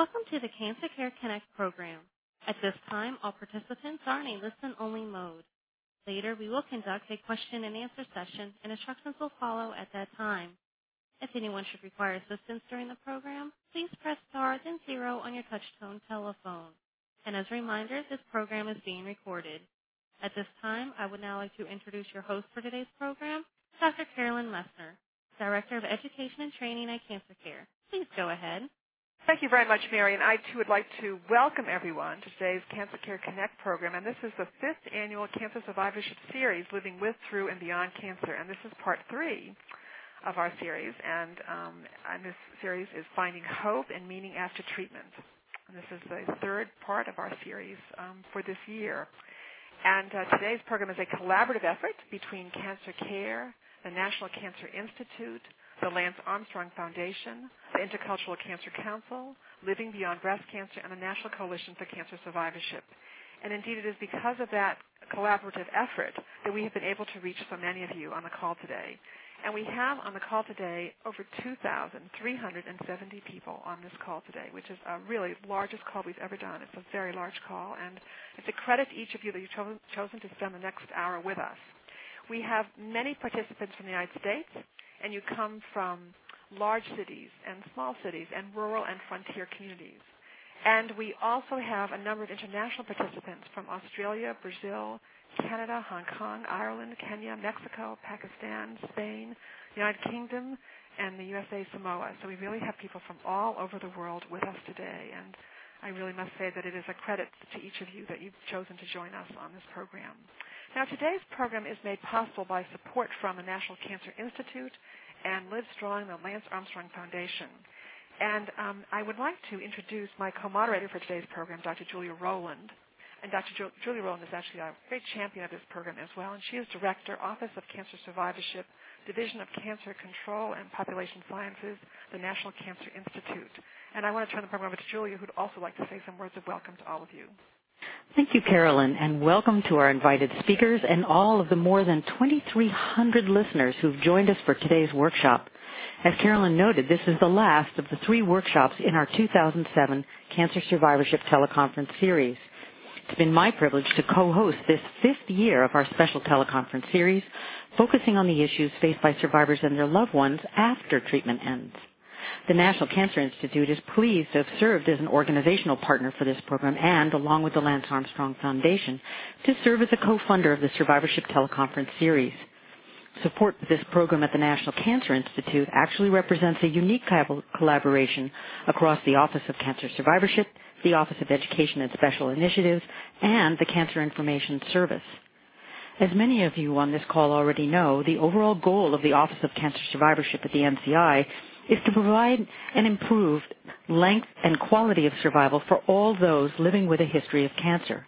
Welcome to the Cancer Care Connect program. At this time, all participants are in a listen-only mode. Later, we will conduct a question-and-answer session, and instructions will follow at that time. If anyone should require assistance during the program, please press star then zero on your touch-tone telephone. And as a reminder, this program is being recorded. At this time, I would now like to introduce your host for today's program, Dr. Carolyn Messner, Director of Education and Training at Cancer Care. Please go ahead. Thank you very much, Mary. And I, too, would like to welcome everyone to today's Cancer Care Connect program. And this is the fifth annual Cancer Survivorship Series, Living With, Through, and Beyond Cancer. And this is part three of our series. And, um, and this series is Finding Hope and Meaning After Treatment. And this is the third part of our series um, for this year. And uh, today's program is a collaborative effort between Cancer Care, the National Cancer Institute, the Lance Armstrong Foundation, the Intercultural Cancer Council, Living Beyond Breast Cancer, and the National Coalition for Cancer Survivorship. And indeed, it is because of that collaborative effort that we have been able to reach so many of you on the call today. And we have on the call today over 2,370 people on this call today, which is a really largest call we've ever done. It's a very large call, and it's a credit to each of you that you've cho- chosen to spend the next hour with us. We have many participants from the United States, and you come from large cities and small cities and rural and frontier communities. And we also have a number of international participants from Australia, Brazil, Canada, Hong Kong, Ireland, Kenya, Mexico, Pakistan, Spain, United Kingdom, and the USA Samoa. So we really have people from all over the world with us today. And I really must say that it is a credit to each of you that you've chosen to join us on this program. Now, today's program is made possible by support from the National Cancer Institute and Live Strong, the Lance Armstrong Foundation. And um, I would like to introduce my co-moderator for today's program, Dr. Julia Rowland. And Dr. Ju- Julia Rowland is actually a great champion of this program as well, and she is Director, Office of Cancer Survivorship, Division of Cancer Control and Population Sciences, the National Cancer Institute. And I want to turn the program over to Julia, who'd also like to say some words of welcome to all of you. Thank you, Carolyn, and welcome to our invited speakers and all of the more than 2,300 listeners who've joined us for today's workshop. As Carolyn noted, this is the last of the three workshops in our 2007 Cancer Survivorship Teleconference Series. It's been my privilege to co-host this fifth year of our special teleconference series, focusing on the issues faced by survivors and their loved ones after treatment ends. The National Cancer Institute is pleased to have served as an organizational partner for this program and, along with the Lance Armstrong Foundation, to serve as a co-funder of the Survivorship Teleconference Series. Support for this program at the National Cancer Institute actually represents a unique collaboration across the Office of Cancer Survivorship, the Office of Education and Special Initiatives, and the Cancer Information Service. As many of you on this call already know, the overall goal of the Office of Cancer Survivorship at the NCI is to provide an improved length and quality of survival for all those living with a history of cancer.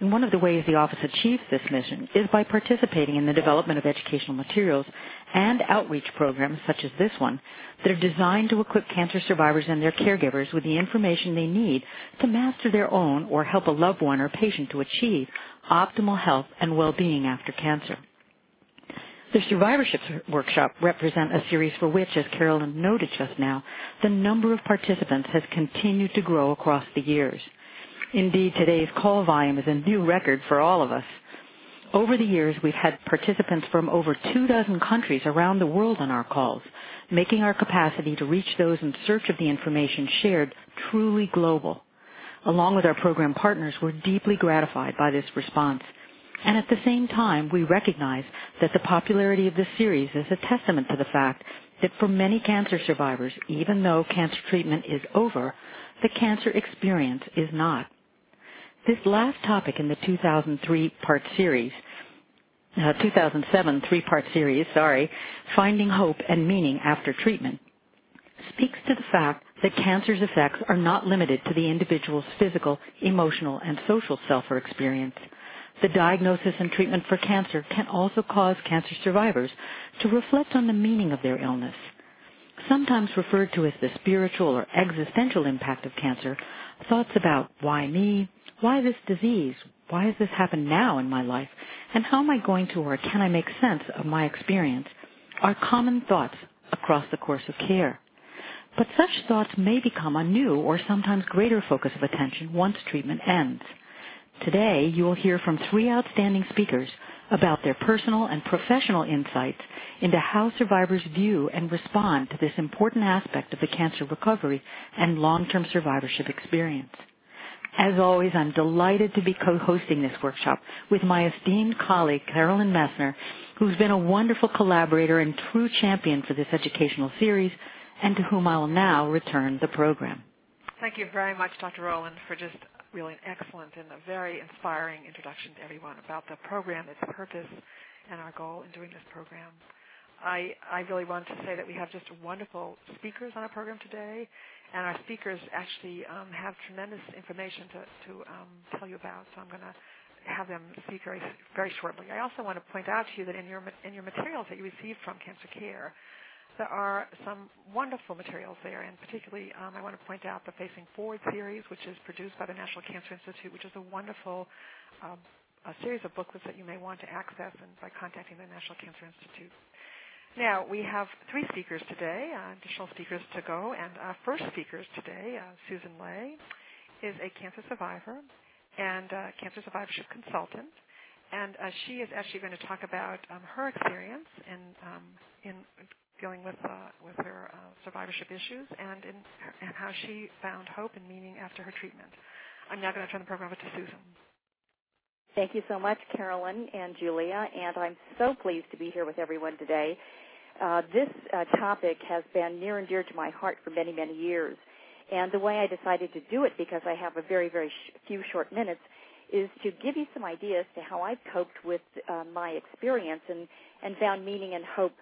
And one of the ways the office achieves this mission is by participating in the development of educational materials and outreach programs such as this one that are designed to equip cancer survivors and their caregivers with the information they need to master their own or help a loved one or patient to achieve optimal health and well-being after cancer. The survivorship workshop represent a series for which, as Carolyn noted just now, the number of participants has continued to grow across the years. Indeed, today's call volume is a new record for all of us. Over the years, we've had participants from over two dozen countries around the world on our calls, making our capacity to reach those in search of the information shared truly global. Along with our program partners, we're deeply gratified by this response and at the same time, we recognize that the popularity of this series is a testament to the fact that for many cancer survivors, even though cancer treatment is over, the cancer experience is not. This last topic in the 2003 part series, uh, 2007 three part series, sorry, Finding Hope and Meaning After Treatment, speaks to the fact that cancer's effects are not limited to the individual's physical, emotional, and social self or experience. The diagnosis and treatment for cancer can also cause cancer survivors to reflect on the meaning of their illness. Sometimes referred to as the spiritual or existential impact of cancer, thoughts about why me, why this disease, why has this happened now in my life, and how am I going to or can I make sense of my experience are common thoughts across the course of care. But such thoughts may become a new or sometimes greater focus of attention once treatment ends. Today, you will hear from three outstanding speakers about their personal and professional insights into how survivors view and respond to this important aspect of the cancer recovery and long-term survivorship experience. As always, I'm delighted to be co-hosting this workshop with my esteemed colleague, Carolyn Messner, who's been a wonderful collaborator and true champion for this educational series, and to whom I will now return the program. Thank you very much, Dr. Rowland, for just really an excellent and a very inspiring introduction to everyone about the program, its purpose, and our goal in doing this program. I, I really want to say that we have just wonderful speakers on our program today, and our speakers actually um, have tremendous information to, to um, tell you about. So I'm going to have them speak very, very shortly. I also want to point out to you that in your in your materials that you received from Cancer Care, there are some wonderful materials there, and particularly um, I want to point out the Facing Forward series, which is produced by the National Cancer Institute, which is a wonderful um, a series of booklets that you may want to access and by contacting the National Cancer Institute. Now, we have three speakers today, uh, additional speakers to go, and our first speakers today, uh, Susan Leigh, is a cancer survivor and cancer survivorship consultant. And uh, she is actually going to talk about um, her experience in, um, in dealing with uh, with her uh, survivorship issues and in and how she found hope and meaning after her treatment. I'm now going to turn the program over to Susan. Thank you so much, Carolyn and Julia, and I'm so pleased to be here with everyone today. Uh, this uh, topic has been near and dear to my heart for many, many years. And the way I decided to do it, because I have a very, very sh- few short minutes, is to give you some ideas to how I've coped with uh, my experience and, and found meaning and hope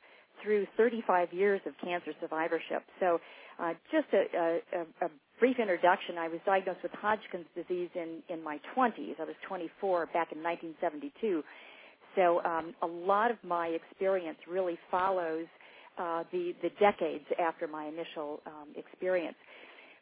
through 35 years of cancer survivorship. So, uh, just a, a, a, brief introduction. I was diagnosed with Hodgkin's disease in, in my 20s. I was 24 back in 1972. So, um, a lot of my experience really follows uh, the the decades after my initial um, experience.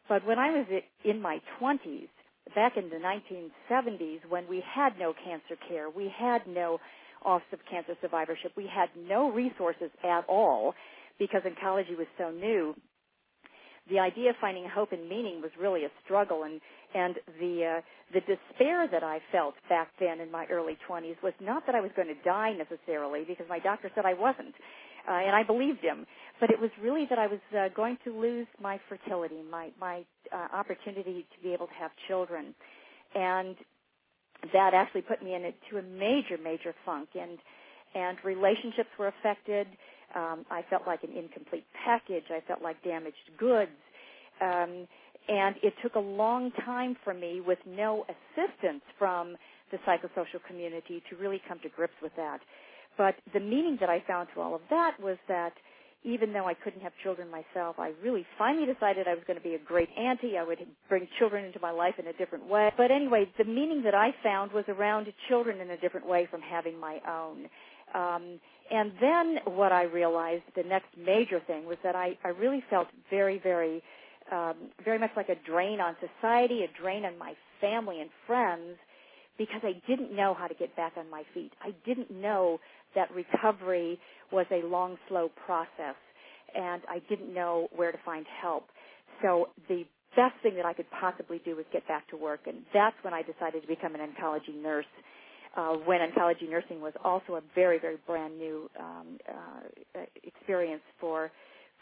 But when I was in my 20s, back in the 1970s, when we had no cancer care, we had no Office of Cancer Survivorship. We had no resources at all because oncology was so new. The idea of finding hope and meaning was really a struggle, and and the uh, the despair that I felt back then in my early 20s was not that I was going to die necessarily, because my doctor said I wasn't, uh, and I believed him. But it was really that I was uh, going to lose my fertility, my my uh, opportunity to be able to have children, and that actually put me into a major, major funk, and and relationships were affected. Um, I felt like an incomplete package. I felt like damaged goods. Um, and it took a long time for me with no assistance from the psychosocial community to really come to grips with that. But the meaning that I found through all of that was that even though I couldn't have children myself, I really finally decided I was going to be a great auntie. I would bring children into my life in a different way. But anyway, the meaning that I found was around children in a different way from having my own. Um, and then what I realized, the next major thing, was that I, I really felt very, very, um, very much like a drain on society, a drain on my family and friends, because I didn't know how to get back on my feet. I didn't know that recovery was a long, slow process, and I didn't know where to find help. So the best thing that I could possibly do was get back to work, and that's when I decided to become an oncology nurse. Uh, when oncology nursing was also a very, very brand new um, uh, experience for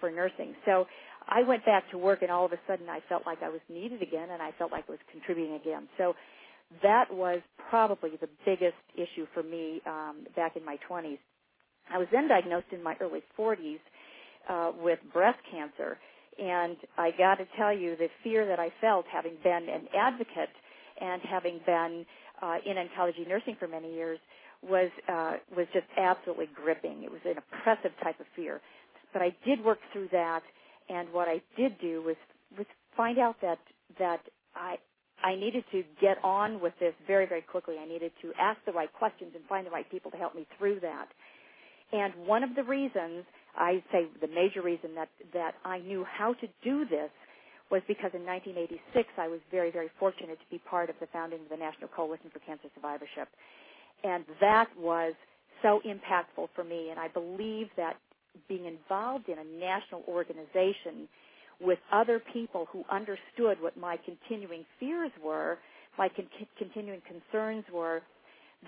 for nursing. So I went back to work, and all of a sudden I felt like I was needed again, and I felt like I was contributing again. So that was probably the biggest issue for me um, back in my 20s. I was then diagnosed in my early 40s uh, with breast cancer, and I got to tell you the fear that I felt having been an advocate and having been uh, in oncology nursing for many years was uh, was just absolutely gripping. It was an oppressive type of fear, but I did work through that, and what I did do was was find out that that I I needed to get on with this very, very quickly. I needed to ask the right questions and find the right people to help me through that. And one of the reasons, I say the major reason that, that I knew how to do this was because in 1986 I was very, very fortunate to be part of the founding of the National Coalition for Cancer Survivorship. And that was so impactful for me. And I believe that being involved in a national organization with other people who understood what my continuing fears were, my con- continuing concerns were,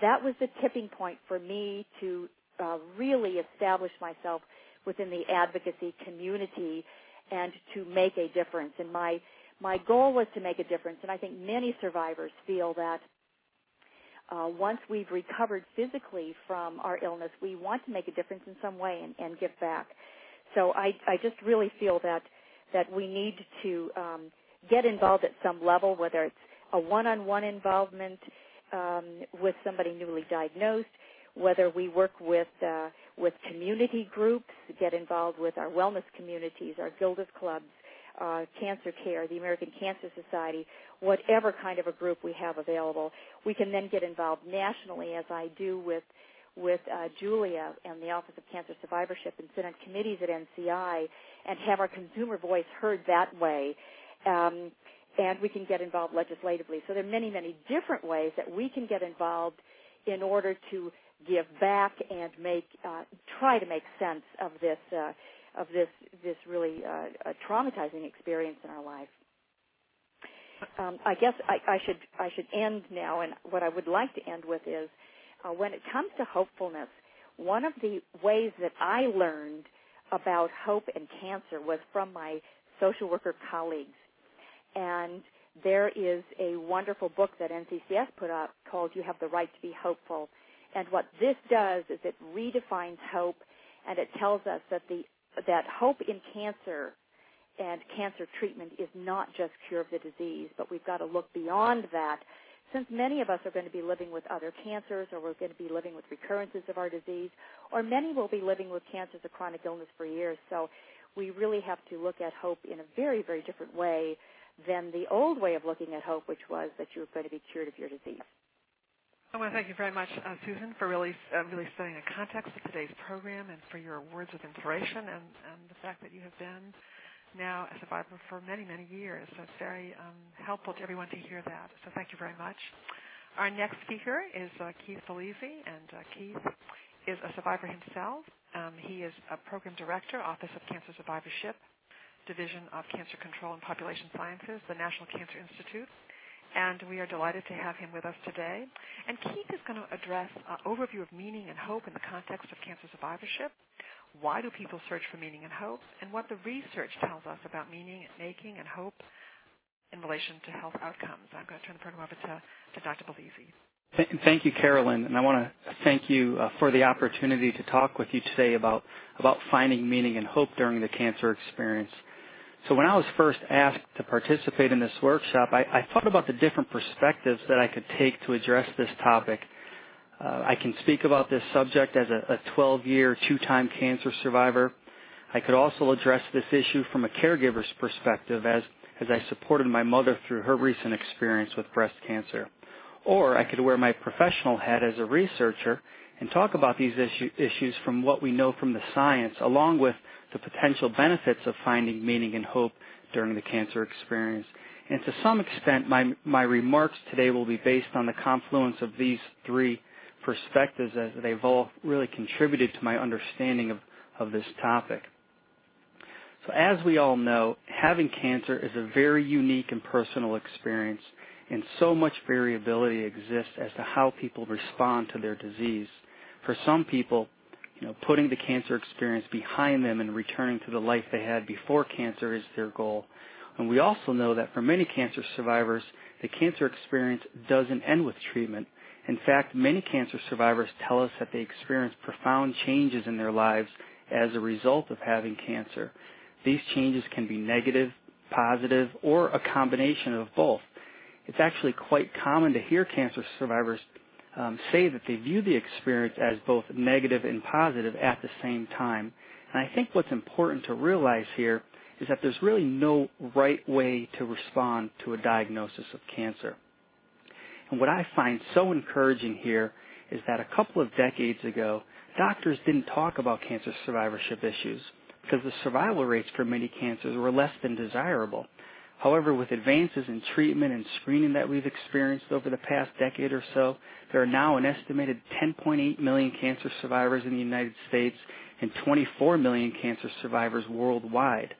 that was the tipping point for me to uh, really establish myself within the advocacy community and to make a difference. And my my goal was to make a difference. And I think many survivors feel that uh, once we've recovered physically from our illness, we want to make a difference in some way and, and give back. So I, I just really feel that that we need to um, get involved at some level, whether it's a one-on-one involvement um, with somebody newly diagnosed, whether we work with uh, with community groups, get involved with our wellness communities, our Gilda's clubs, uh, Cancer Care, the American Cancer Society, whatever kind of a group we have available. We can then get involved nationally, as I do with with uh, Julia and the Office of Cancer Survivorship and sit on committees at NCI and have our consumer voice heard that way. Um, and we can get involved legislatively. So there are many, many different ways that we can get involved in order to give back and make uh, try to make sense of this uh, of this this really uh, traumatizing experience in our life. Um, I guess I, I, should I should end now, and what I would like to end with is uh, when it comes to hopefulness, one of the ways that I learned about hope and cancer was from my social worker colleagues, and there is a wonderful book that NCCS put up called "You Have the Right to Be Hopeful," and what this does is it redefines hope, and it tells us that the that hope in cancer and cancer treatment is not just cure of the disease, but we've got to look beyond that. Since many of us are going to be living with other cancers, or we're going to be living with recurrences of our disease, or many will be living with cancers or chronic illness for years. So we really have to look at hope in a very, very different way than the old way of looking at hope, which was that you were going to be cured of your disease. I want to thank you very much, uh, Susan, for really uh, really setting the context of today's program and for your words of inspiration and, and the fact that you have been now a survivor for many, many years. So it's very um, helpful to everyone to hear that. So thank you very much. Our next speaker is uh, Keith Bellizzi, and uh, Keith is a survivor himself. Um, he is a program director, Office of Cancer Survivorship, Division of Cancer Control and Population Sciences, the National Cancer Institute and we are delighted to have him with us today. And Keith is going to address an overview of meaning and hope in the context of cancer survivorship. Why do people search for meaning and hope? And what the research tells us about meaning making and hope in relation to health outcomes. I'm going to turn the program over to, to Dr. Bellizzi. Thank you, Carolyn, and I want to thank you uh, for the opportunity to talk with you today about about finding meaning and hope during the cancer experience. So when I was first asked to participate in this workshop, I, I thought about the different perspectives that I could take to address this topic. Uh, I can speak about this subject as a, a 12-year, two-time cancer survivor. I could also address this issue from a caregiver's perspective as, as I supported my mother through her recent experience with breast cancer. Or I could wear my professional hat as a researcher and talk about these issue, issues from what we know from the science, along with the potential benefits of finding meaning and hope during the cancer experience. And to some extent, my, my remarks today will be based on the confluence of these three perspectives as they've all really contributed to my understanding of, of this topic. So as we all know, having cancer is a very unique and personal experience, and so much variability exists as to how people respond to their disease. For some people, you know, putting the cancer experience behind them and returning to the life they had before cancer is their goal. And we also know that for many cancer survivors, the cancer experience doesn't end with treatment. In fact, many cancer survivors tell us that they experience profound changes in their lives as a result of having cancer. These changes can be negative, positive, or a combination of both. It's actually quite common to hear cancer survivors um, say that they view the experience as both negative and positive at the same time. And I think what's important to realize here is that there's really no right way to respond to a diagnosis of cancer. And what I find so encouraging here is that a couple of decades ago, doctors didn't talk about cancer survivorship issues because the survival rates for many cancers were less than desirable. However, with advances in treatment and screening that we've experienced over the past decade or so, there are now an estimated 10.8 million cancer survivors in the United States and 24 million cancer survivors worldwide.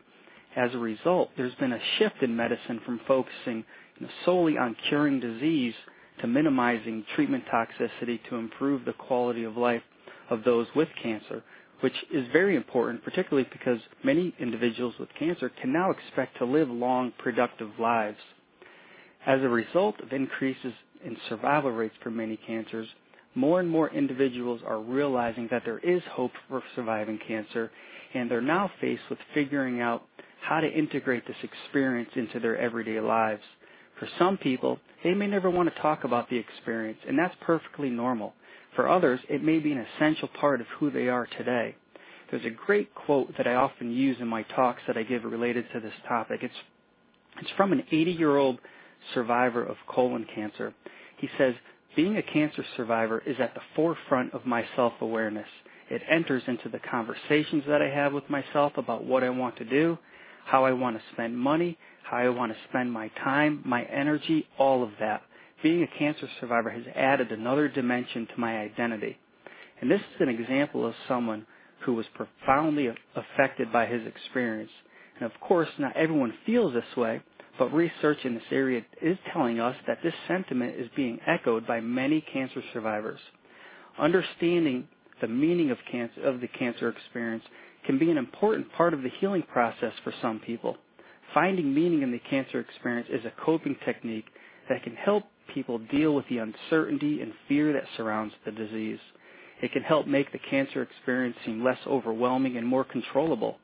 As a result, there's been a shift in medicine from focusing solely on curing disease to minimizing treatment toxicity to improve the quality of life of those with cancer, which is very important, particularly because many individuals with cancer can now expect to live long, productive lives. As a result of increases in survival rates for many cancers, more and more individuals are realizing that there is hope for surviving cancer, and they're now faced with figuring out how to integrate this experience into their everyday lives. For some people, they may never want to talk about the experience, and that's perfectly normal. For others, it may be an essential part of who they are today. There's a great quote that I often use in my talks that I give related to this topic. It's it's from an 80-year-old survivor of colon cancer. He says, "Being a cancer survivor is at the forefront of my self-awareness. It enters into the conversations that I have with myself about what I want to do, how I want to spend money, how I want to spend my time, my energy, all of that. Being a cancer survivor has added another dimension to my identity. And this is an example of someone who was profoundly affected by his experience. And of course, not everyone feels this way, but research in this area is telling us that this sentiment is being echoed by many cancer survivors. Understanding the meaning of cancer of the cancer experience can be an important part of the healing process for some people. Finding meaning in the cancer experience is a coping technique that can help people deal with the uncertainty and fear that surrounds the disease. It can help make the cancer experience seem less overwhelming and more controllable.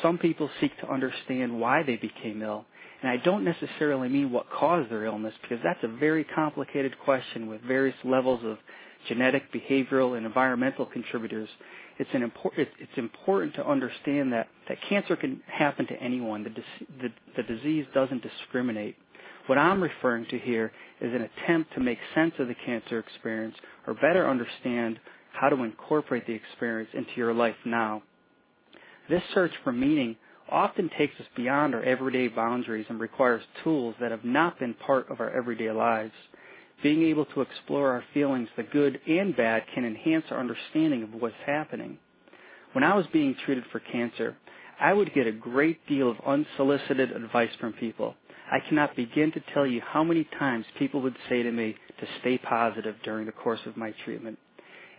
Some people seek to understand why they became ill, and I don't necessarily mean what caused their illness because that's a very complicated question with various levels of genetic, behavioral, and environmental contributors. It's, an impor- it's important to understand that, that cancer can happen to anyone. The, the, the disease doesn't discriminate. What I'm referring to here is an attempt to make sense of the cancer experience or better understand how to incorporate the experience into your life now. This search for meaning often takes us beyond our everyday boundaries and requires tools that have not been part of our everyday lives. Being able to explore our feelings, the good and bad, can enhance our understanding of what's happening. When I was being treated for cancer, I would get a great deal of unsolicited advice from people. I cannot begin to tell you how many times people would say to me to stay positive during the course of my treatment.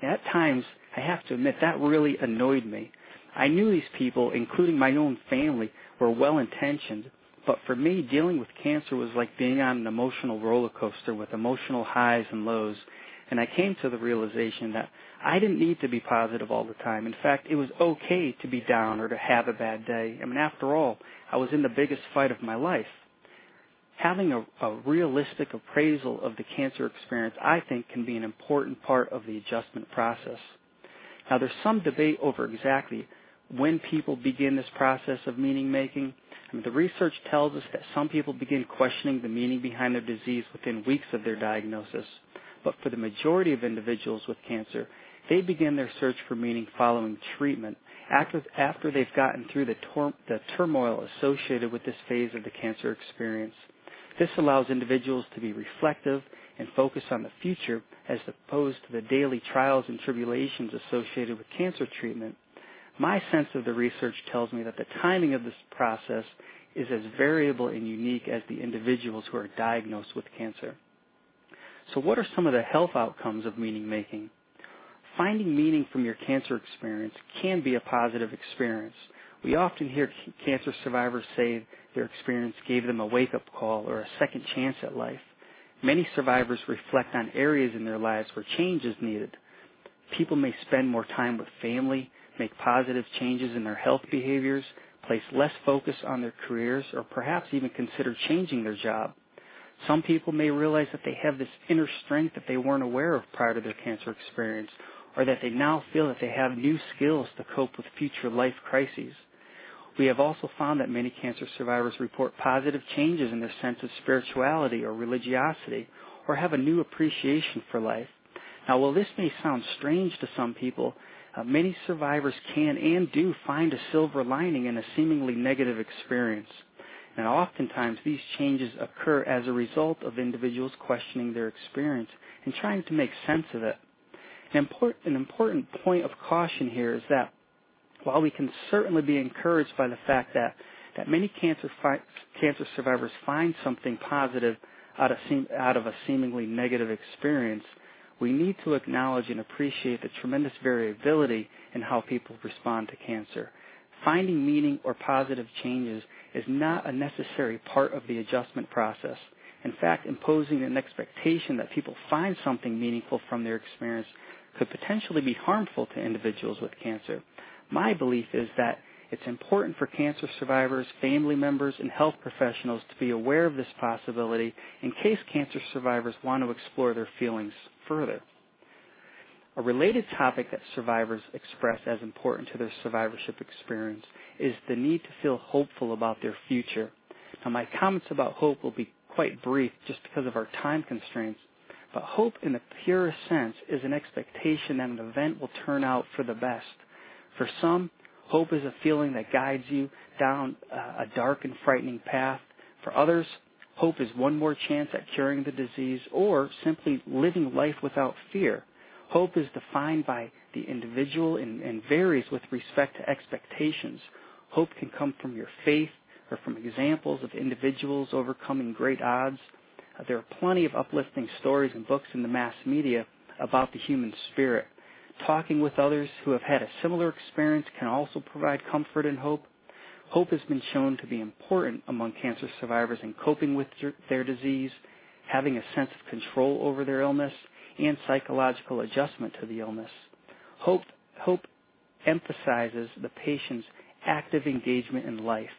And at times, I have to admit, that really annoyed me. I knew these people, including my own family, were well intentioned, but for me, dealing with cancer was like being on an emotional roller coaster with emotional highs and lows. And I came to the realization that I didn't need to be positive all the time. In fact, it was okay to be down or to have a bad day. I mean, after all, I was in the biggest fight of my life. Having a, a realistic appraisal of the cancer experience, I think, can be an important part of the adjustment process. Now, there's some debate over exactly when people begin this process of meaning making. The research tells us that some people begin questioning the meaning behind their disease within weeks of their diagnosis. But for the majority of individuals with cancer, they begin their search for meaning following treatment after, after they've gotten through the, tor- the turmoil associated with this phase of the cancer experience. This allows individuals to be reflective and focus on the future as opposed to the daily trials and tribulations associated with cancer treatment. My sense of the research tells me that the timing of this process is as variable and unique as the individuals who are diagnosed with cancer. So, what are some of the health outcomes of meaning making? Finding meaning from your cancer experience can be a positive experience. We often hear cancer survivors say their experience gave them a wake up call or a second chance at life. Many survivors reflect on areas in their lives where change is needed. People may spend more time with family, make positive changes in their health behaviors, place less focus on their careers, or perhaps even consider changing their job. Some people may realize that they have this inner strength that they weren't aware of prior to their cancer experience, or that they now feel that they have new skills to cope with future life crises. We have also found that many cancer survivors report positive changes in their sense of spirituality or religiosity, or have a new appreciation for life. Now, while this may sound strange to some people, uh, many survivors can and do find a silver lining in a seemingly negative experience. And oftentimes these changes occur as a result of individuals questioning their experience and trying to make sense of it. An important, an important point of caution here is that while we can certainly be encouraged by the fact that that many cancer, fi- cancer survivors find something positive out of, seem- out of a seemingly negative experience, we need to acknowledge and appreciate the tremendous variability in how people respond to cancer. Finding meaning or positive changes is not a necessary part of the adjustment process. In fact, imposing an expectation that people find something meaningful from their experience could potentially be harmful to individuals with cancer. My belief is that it's important for cancer survivors, family members, and health professionals to be aware of this possibility in case cancer survivors want to explore their feelings further. A related topic that survivors express as important to their survivorship experience is the need to feel hopeful about their future. Now, my comments about hope will be quite brief just because of our time constraints, but hope in the purest sense is an expectation that an event will turn out for the best. For some, hope is a feeling that guides you down uh, a dark and frightening path. For others, hope is one more chance at curing the disease or simply living life without fear. Hope is defined by the individual and, and, varies with respect to expectations. Hope can come from your faith or from examples of individuals overcoming great odds. Uh, there are plenty of uplifting stories and books in the mass media about the human spirit. Talking with others who have had a similar experience can also provide comfort and hope. Hope has been shown to be important among cancer survivors in coping with their disease, having a sense of control over their illness, and psychological adjustment to the illness. Hope, hope emphasizes the patient's active engagement in life.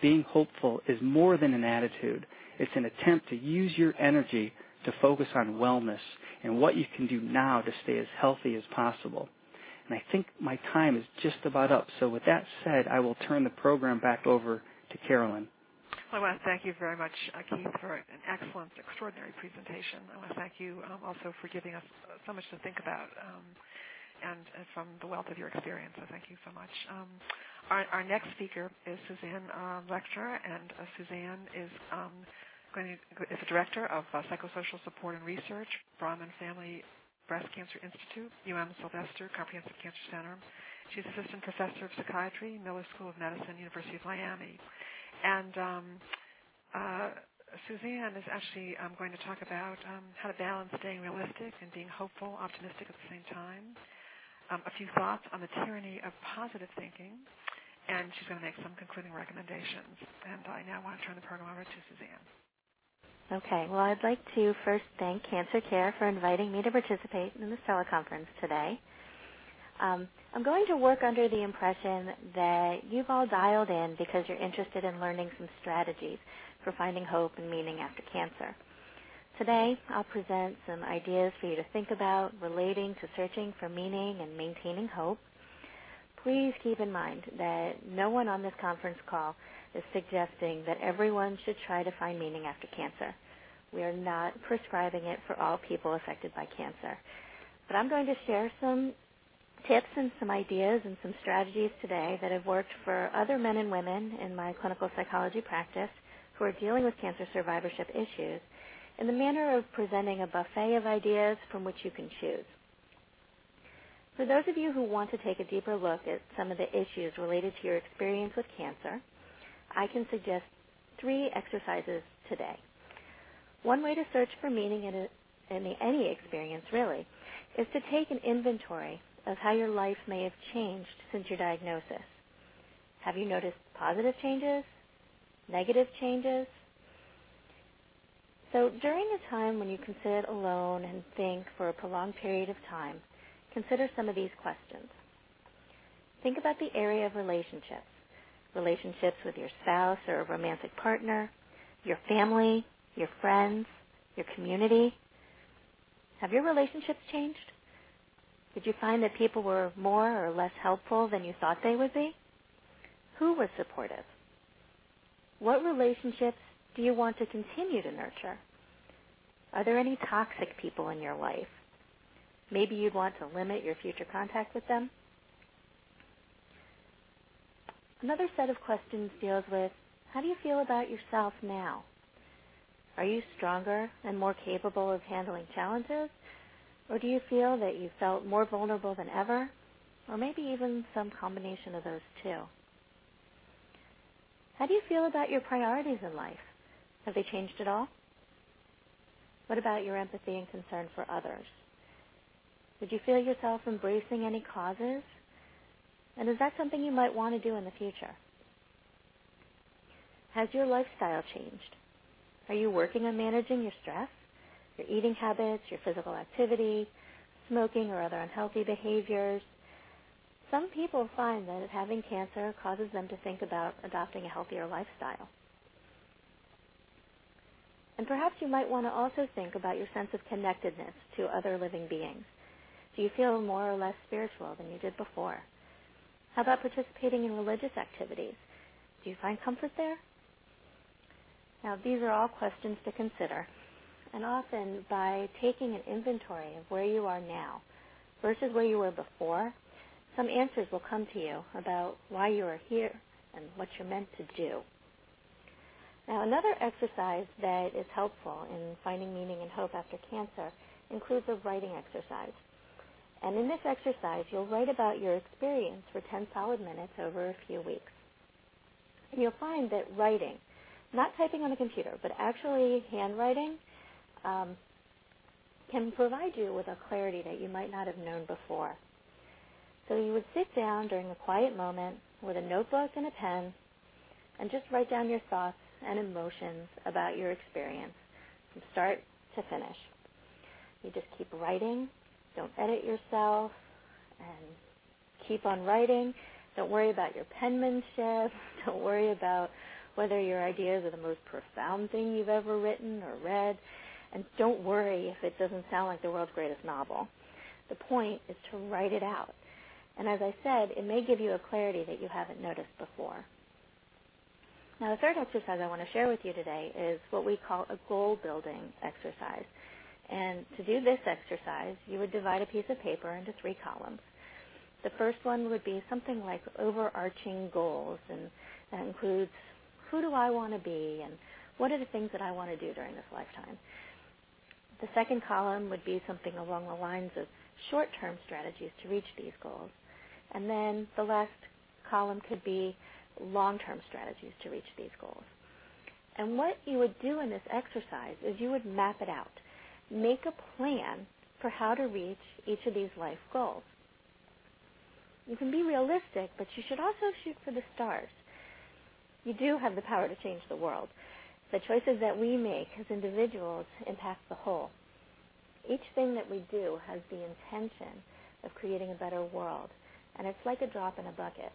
Being hopeful is more than an attitude. It's an attempt to use your energy to focus on wellness and what you can do now to stay as healthy as possible. And I think my time is just about up. So with that said, I will turn the program back over to Carolyn. I want to thank you very much, uh, Keith, for an excellent, extraordinary presentation. I want to thank you um, also for giving us so much to think about um, and, and, from the wealth of your experience. So thank you so much. Um, our, our, next speaker is Suzanne uh, Lechner, and uh, Suzanne is um, going to, is the director of uh, psychosocial support and research, Braman Family Breast Cancer Institute, UM Sylvester Comprehensive Cancer Center. She's assistant professor of psychiatry, Miller School of Medicine, University of Miami. And um, uh, Suzanne is actually um, going to talk about um, how to balance staying realistic and being hopeful, optimistic at the same time. Um, a few thoughts on the tyranny of positive thinking, and she's going to make some concluding recommendations. And I now want to turn the program over to Suzanne. Okay. Well, I'd like to first thank Cancer Care for inviting me to participate in this teleconference today. Um, I'm going to work under the impression that you've all dialed in because you're interested in learning some strategies for finding hope and meaning after cancer. Today, I'll present some ideas for you to think about relating to searching for meaning and maintaining hope. Please keep in mind that no one on this conference call is suggesting that everyone should try to find meaning after cancer. We are not prescribing it for all people affected by cancer. But I'm going to share some tips and some ideas and some strategies today that have worked for other men and women in my clinical psychology practice who are dealing with cancer survivorship issues in the manner of presenting a buffet of ideas from which you can choose. For those of you who want to take a deeper look at some of the issues related to your experience with cancer, I can suggest three exercises today. One way to search for meaning in, a, in any experience, really, is to take an inventory of how your life may have changed since your diagnosis. Have you noticed positive changes? Negative changes? So during a time when you can sit alone and think for a prolonged period of time, consider some of these questions. Think about the area of relationships. Relationships with your spouse or a romantic partner, your family, your friends, your community. Have your relationships changed? Did you find that people were more or less helpful than you thought they would be? Who was supportive? What relationships do you want to continue to nurture? Are there any toxic people in your life? Maybe you'd want to limit your future contact with them. Another set of questions deals with how do you feel about yourself now? Are you stronger and more capable of handling challenges? Or do you feel that you felt more vulnerable than ever? Or maybe even some combination of those two. How do you feel about your priorities in life? Have they changed at all? What about your empathy and concern for others? Would you feel yourself embracing any causes? And is that something you might want to do in the future? Has your lifestyle changed? Are you working on managing your stress, your eating habits, your physical activity, smoking or other unhealthy behaviors? Some people find that having cancer causes them to think about adopting a healthier lifestyle. And perhaps you might want to also think about your sense of connectedness to other living beings. Do you feel more or less spiritual than you did before? How about participating in religious activities? Do you find comfort there? Now, these are all questions to consider. And often, by taking an inventory of where you are now versus where you were before, some answers will come to you about why you are here and what you're meant to do. Now, another exercise that is helpful in finding meaning and hope after cancer includes a writing exercise. And in this exercise, you'll write about your experience for 10 solid minutes over a few weeks. And you'll find that writing, not typing on a computer, but actually handwriting, um, can provide you with a clarity that you might not have known before. So you would sit down during a quiet moment with a notebook and a pen and just write down your thoughts and emotions about your experience from start to finish. You just keep writing, don't edit yourself, and keep on writing. Don't worry about your penmanship. Don't worry about whether your ideas are the most profound thing you've ever written or read. And don't worry if it doesn't sound like the world's greatest novel. The point is to write it out. And as I said, it may give you a clarity that you haven't noticed before. Now, the third exercise I want to share with you today is what we call a goal building exercise. And to do this exercise, you would divide a piece of paper into three columns. The first one would be something like overarching goals, and that includes who do I want to be and what are the things that I want to do during this lifetime. The second column would be something along the lines of short-term strategies to reach these goals. And then the last column could be long-term strategies to reach these goals. And what you would do in this exercise is you would map it out. Make a plan for how to reach each of these life goals. You can be realistic, but you should also shoot for the stars. You do have the power to change the world. The choices that we make as individuals impact the whole. Each thing that we do has the intention of creating a better world, and it's like a drop in a bucket.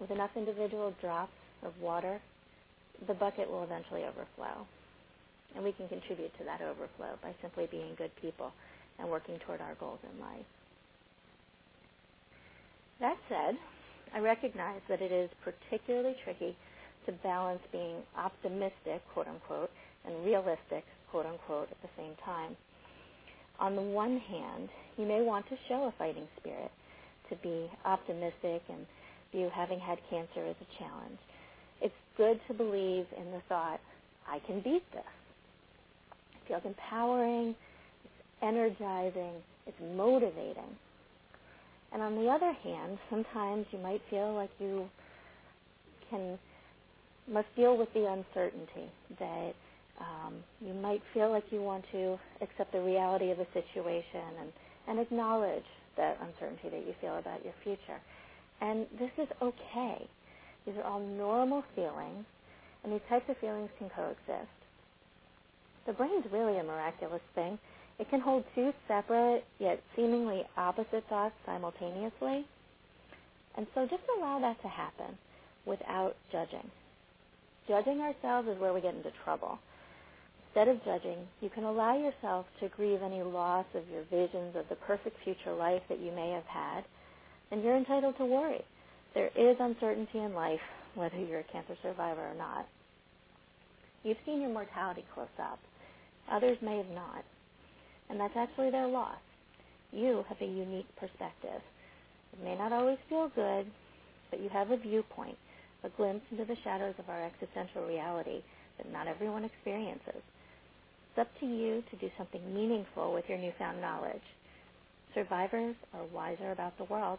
With enough individual drops of water, the bucket will eventually overflow. And we can contribute to that overflow by simply being good people and working toward our goals in life. That said, I recognize that it is particularly tricky to balance being optimistic, quote unquote, and realistic, quote unquote, at the same time. On the one hand, you may want to show a fighting spirit, to be optimistic and view having had cancer as a challenge. It's good to believe in the thought, I can beat this. Feels empowering, it's energizing, it's motivating. And on the other hand, sometimes you might feel like you can must deal with the uncertainty that um, you might feel like you want to accept the reality of the situation and, and acknowledge that uncertainty that you feel about your future. And this is okay. These are all normal feelings, and these types of feelings can coexist. The brain's really a miraculous thing. It can hold two separate yet seemingly opposite thoughts simultaneously. And so just allow that to happen without judging. Judging ourselves is where we get into trouble. Instead of judging, you can allow yourself to grieve any loss of your visions of the perfect future life that you may have had and you're entitled to worry. There is uncertainty in life, whether you're a cancer survivor or not. You've seen your mortality close up. Others may have not. And that's actually their loss. You have a unique perspective. It may not always feel good, but you have a viewpoint, a glimpse into the shadows of our existential reality that not everyone experiences. It's up to you to do something meaningful with your newfound knowledge. Survivors are wiser about the world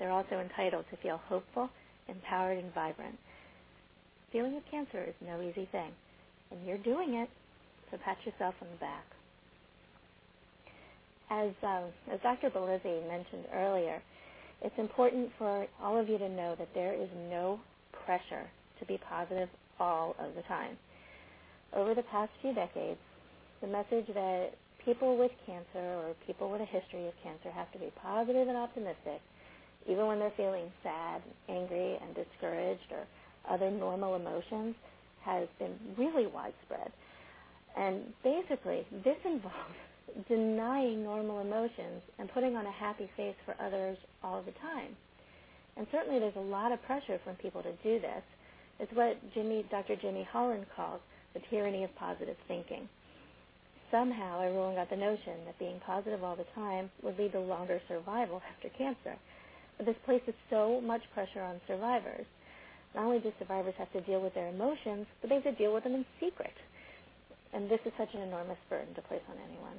they're also entitled to feel hopeful, empowered, and vibrant. dealing with cancer is no easy thing, and you're doing it, so pat yourself on the back. As, um, as Dr. Bellizzi mentioned earlier, it's important for all of you to know that there is no pressure to be positive all of the time. Over the past few decades, the message that people with cancer or people with a history of cancer have to be positive and optimistic, even when they're feeling sad, angry, and discouraged, or other normal emotions, has been really widespread. And basically, this involves denying normal emotions and putting on a happy face for others all the time. And certainly there's a lot of pressure from people to do this. It's what Jimmie, Dr. Jimmie Holland calls the tyranny of positive thinking. Somehow everyone got the notion that being positive all the time would lead to longer survival after cancer. But this places so much pressure on survivors. Not only do survivors have to deal with their emotions, but they have to deal with them in secret. And this is such an enormous burden to place on anyone.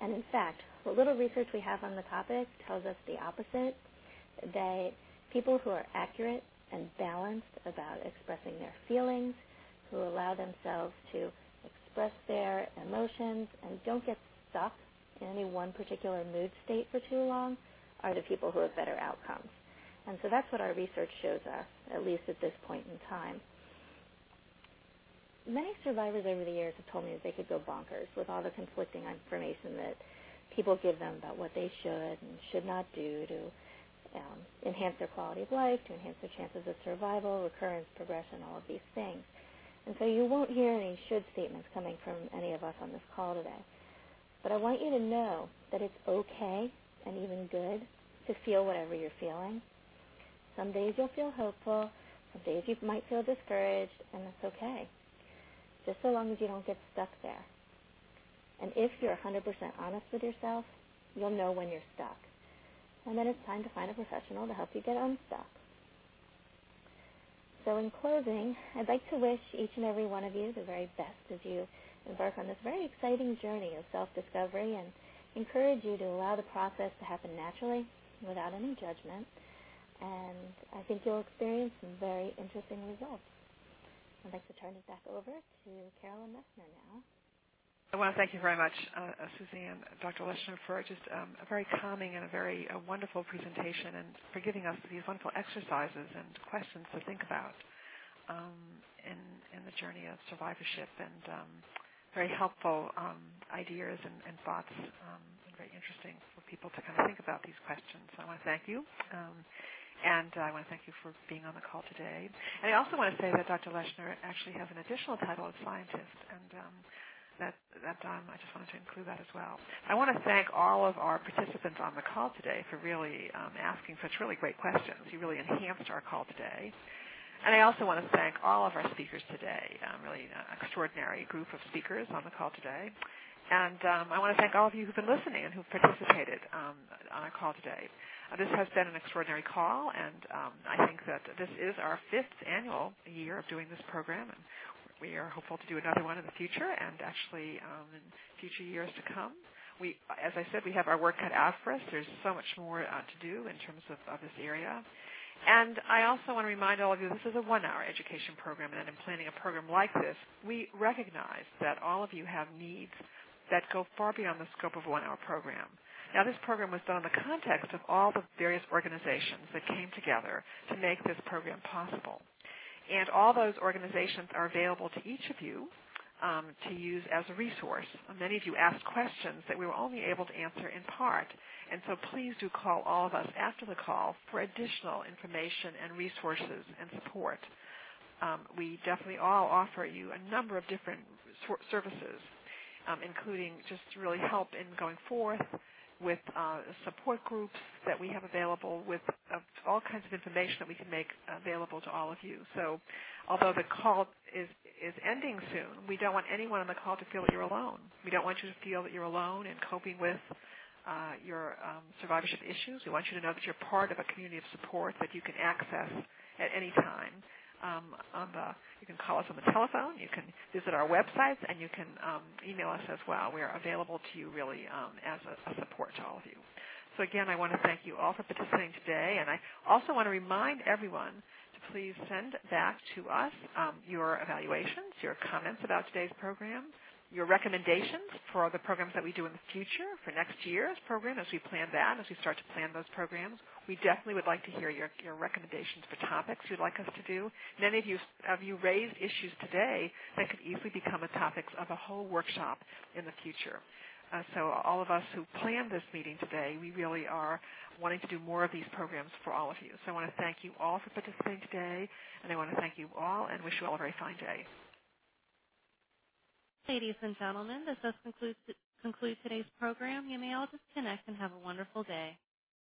And in fact, what little research we have on the topic tells us the opposite, that people who are accurate and balanced about expressing their feelings, who allow themselves to express their emotions and don't get stuck in any one particular mood state for too long, are the people who have better outcomes. And so that's what our research shows us, at least at this point in time many survivors over the years have told me that they could go bonkers with all the conflicting information that people give them about what they should and should not do to um, enhance their quality of life, to enhance their chances of survival, recurrence, progression, all of these things. And so you won't hear any should statements coming from any of us on this call today. But I want you to know that it's okay and even good to feel whatever you're feeling. Some days you'll feel hopeful, some days you might feel discouraged, and that's okay just so long as you don't get stuck there. And if you're 100% honest with yourself, you'll know when you're stuck. And then it's time to find a professional to help you get unstuck. So in closing, I'd like to wish each and every one of you the very best as you embark on this very exciting journey of self-discovery and encourage you to allow the process to happen naturally without any judgment. And I think you'll experience some very interesting results. I'd like to turn it back over to Carolyn Messner now. I want to thank you very much, uh, uh Suzanne, Dr. Lechner, for just um, a very calming and a very uh, wonderful presentation and for giving us these wonderful exercises and questions to think about um, in, in the journey of survivorship and um, very helpful um, ideas and, and thoughts um, and very interesting for people to kind of think about these questions. So I want to thank you. And uh, I want to thank you for being on the call today. And I also want to say that Dr. Lechner actually has an additional title of scientist, and um, that, that um, I just wanted to include that as well. I want to thank all of our participants on the call today for really um, asking such really great questions. You really enhanced our call today. And I also want to thank all of our speakers today, um, really an extraordinary group of speakers on the call today. And um, I want to thank all of you who've been listening and who've participated um, on our call today. Uh, this has been an extraordinary call, and um, I think that this is our fifth annual year of doing this program, and we are hopeful to do another one in the future and actually um, in future years to come. We, as I said, we have our work cut out for us. There's so much more uh, to do in terms of, of this area. And I also want to remind all of you this is a one-hour education program, and in planning a program like this, we recognize that all of you have needs that go far beyond the scope of a one-hour program. Now, this program was done in the context of all the various organizations that came together to make this program possible. And all those organizations are available to each of you um, to use as a resource. Many of you asked questions that we were only able to answer in part. And so please do call all of us after the call for additional information and resources and support. Um, we definitely all offer you a number of different services, um, including just really help in going forth, with uh, support groups that we have available, with uh, all kinds of information that we can make available to all of you. So, although the call is is ending soon, we don't want anyone on the call to feel that you're alone. We don't want you to feel that you're alone in coping with uh, your um, survivorship issues. We want you to know that you're part of a community of support that you can access at any time um, on the. You can call us on the telephone. You can visit our websites, and you can um, email us as well. We are available to you really um, as a, a support to all of you. So again, I want to thank you all for participating today, and I also want to remind everyone to please send back to us um, your evaluations, your comments about today's program, your recommendations for the programs that we do in the future for next year's program as we plan that, as we start to plan those programs. We definitely would like to hear your, your recommendations for topics you'd like us to do. Many of you, of you raised issues today that could easily become a topics of a whole workshop in the future. Uh, so all of us who planned this meeting today, we really are wanting to do more of these programs for all of you. So I want to thank you all for participating today, and I want to thank you all and wish you all a very fine day. Ladies and gentlemen, this does conclude, today's program. You may all disconnect and have a wonderful day.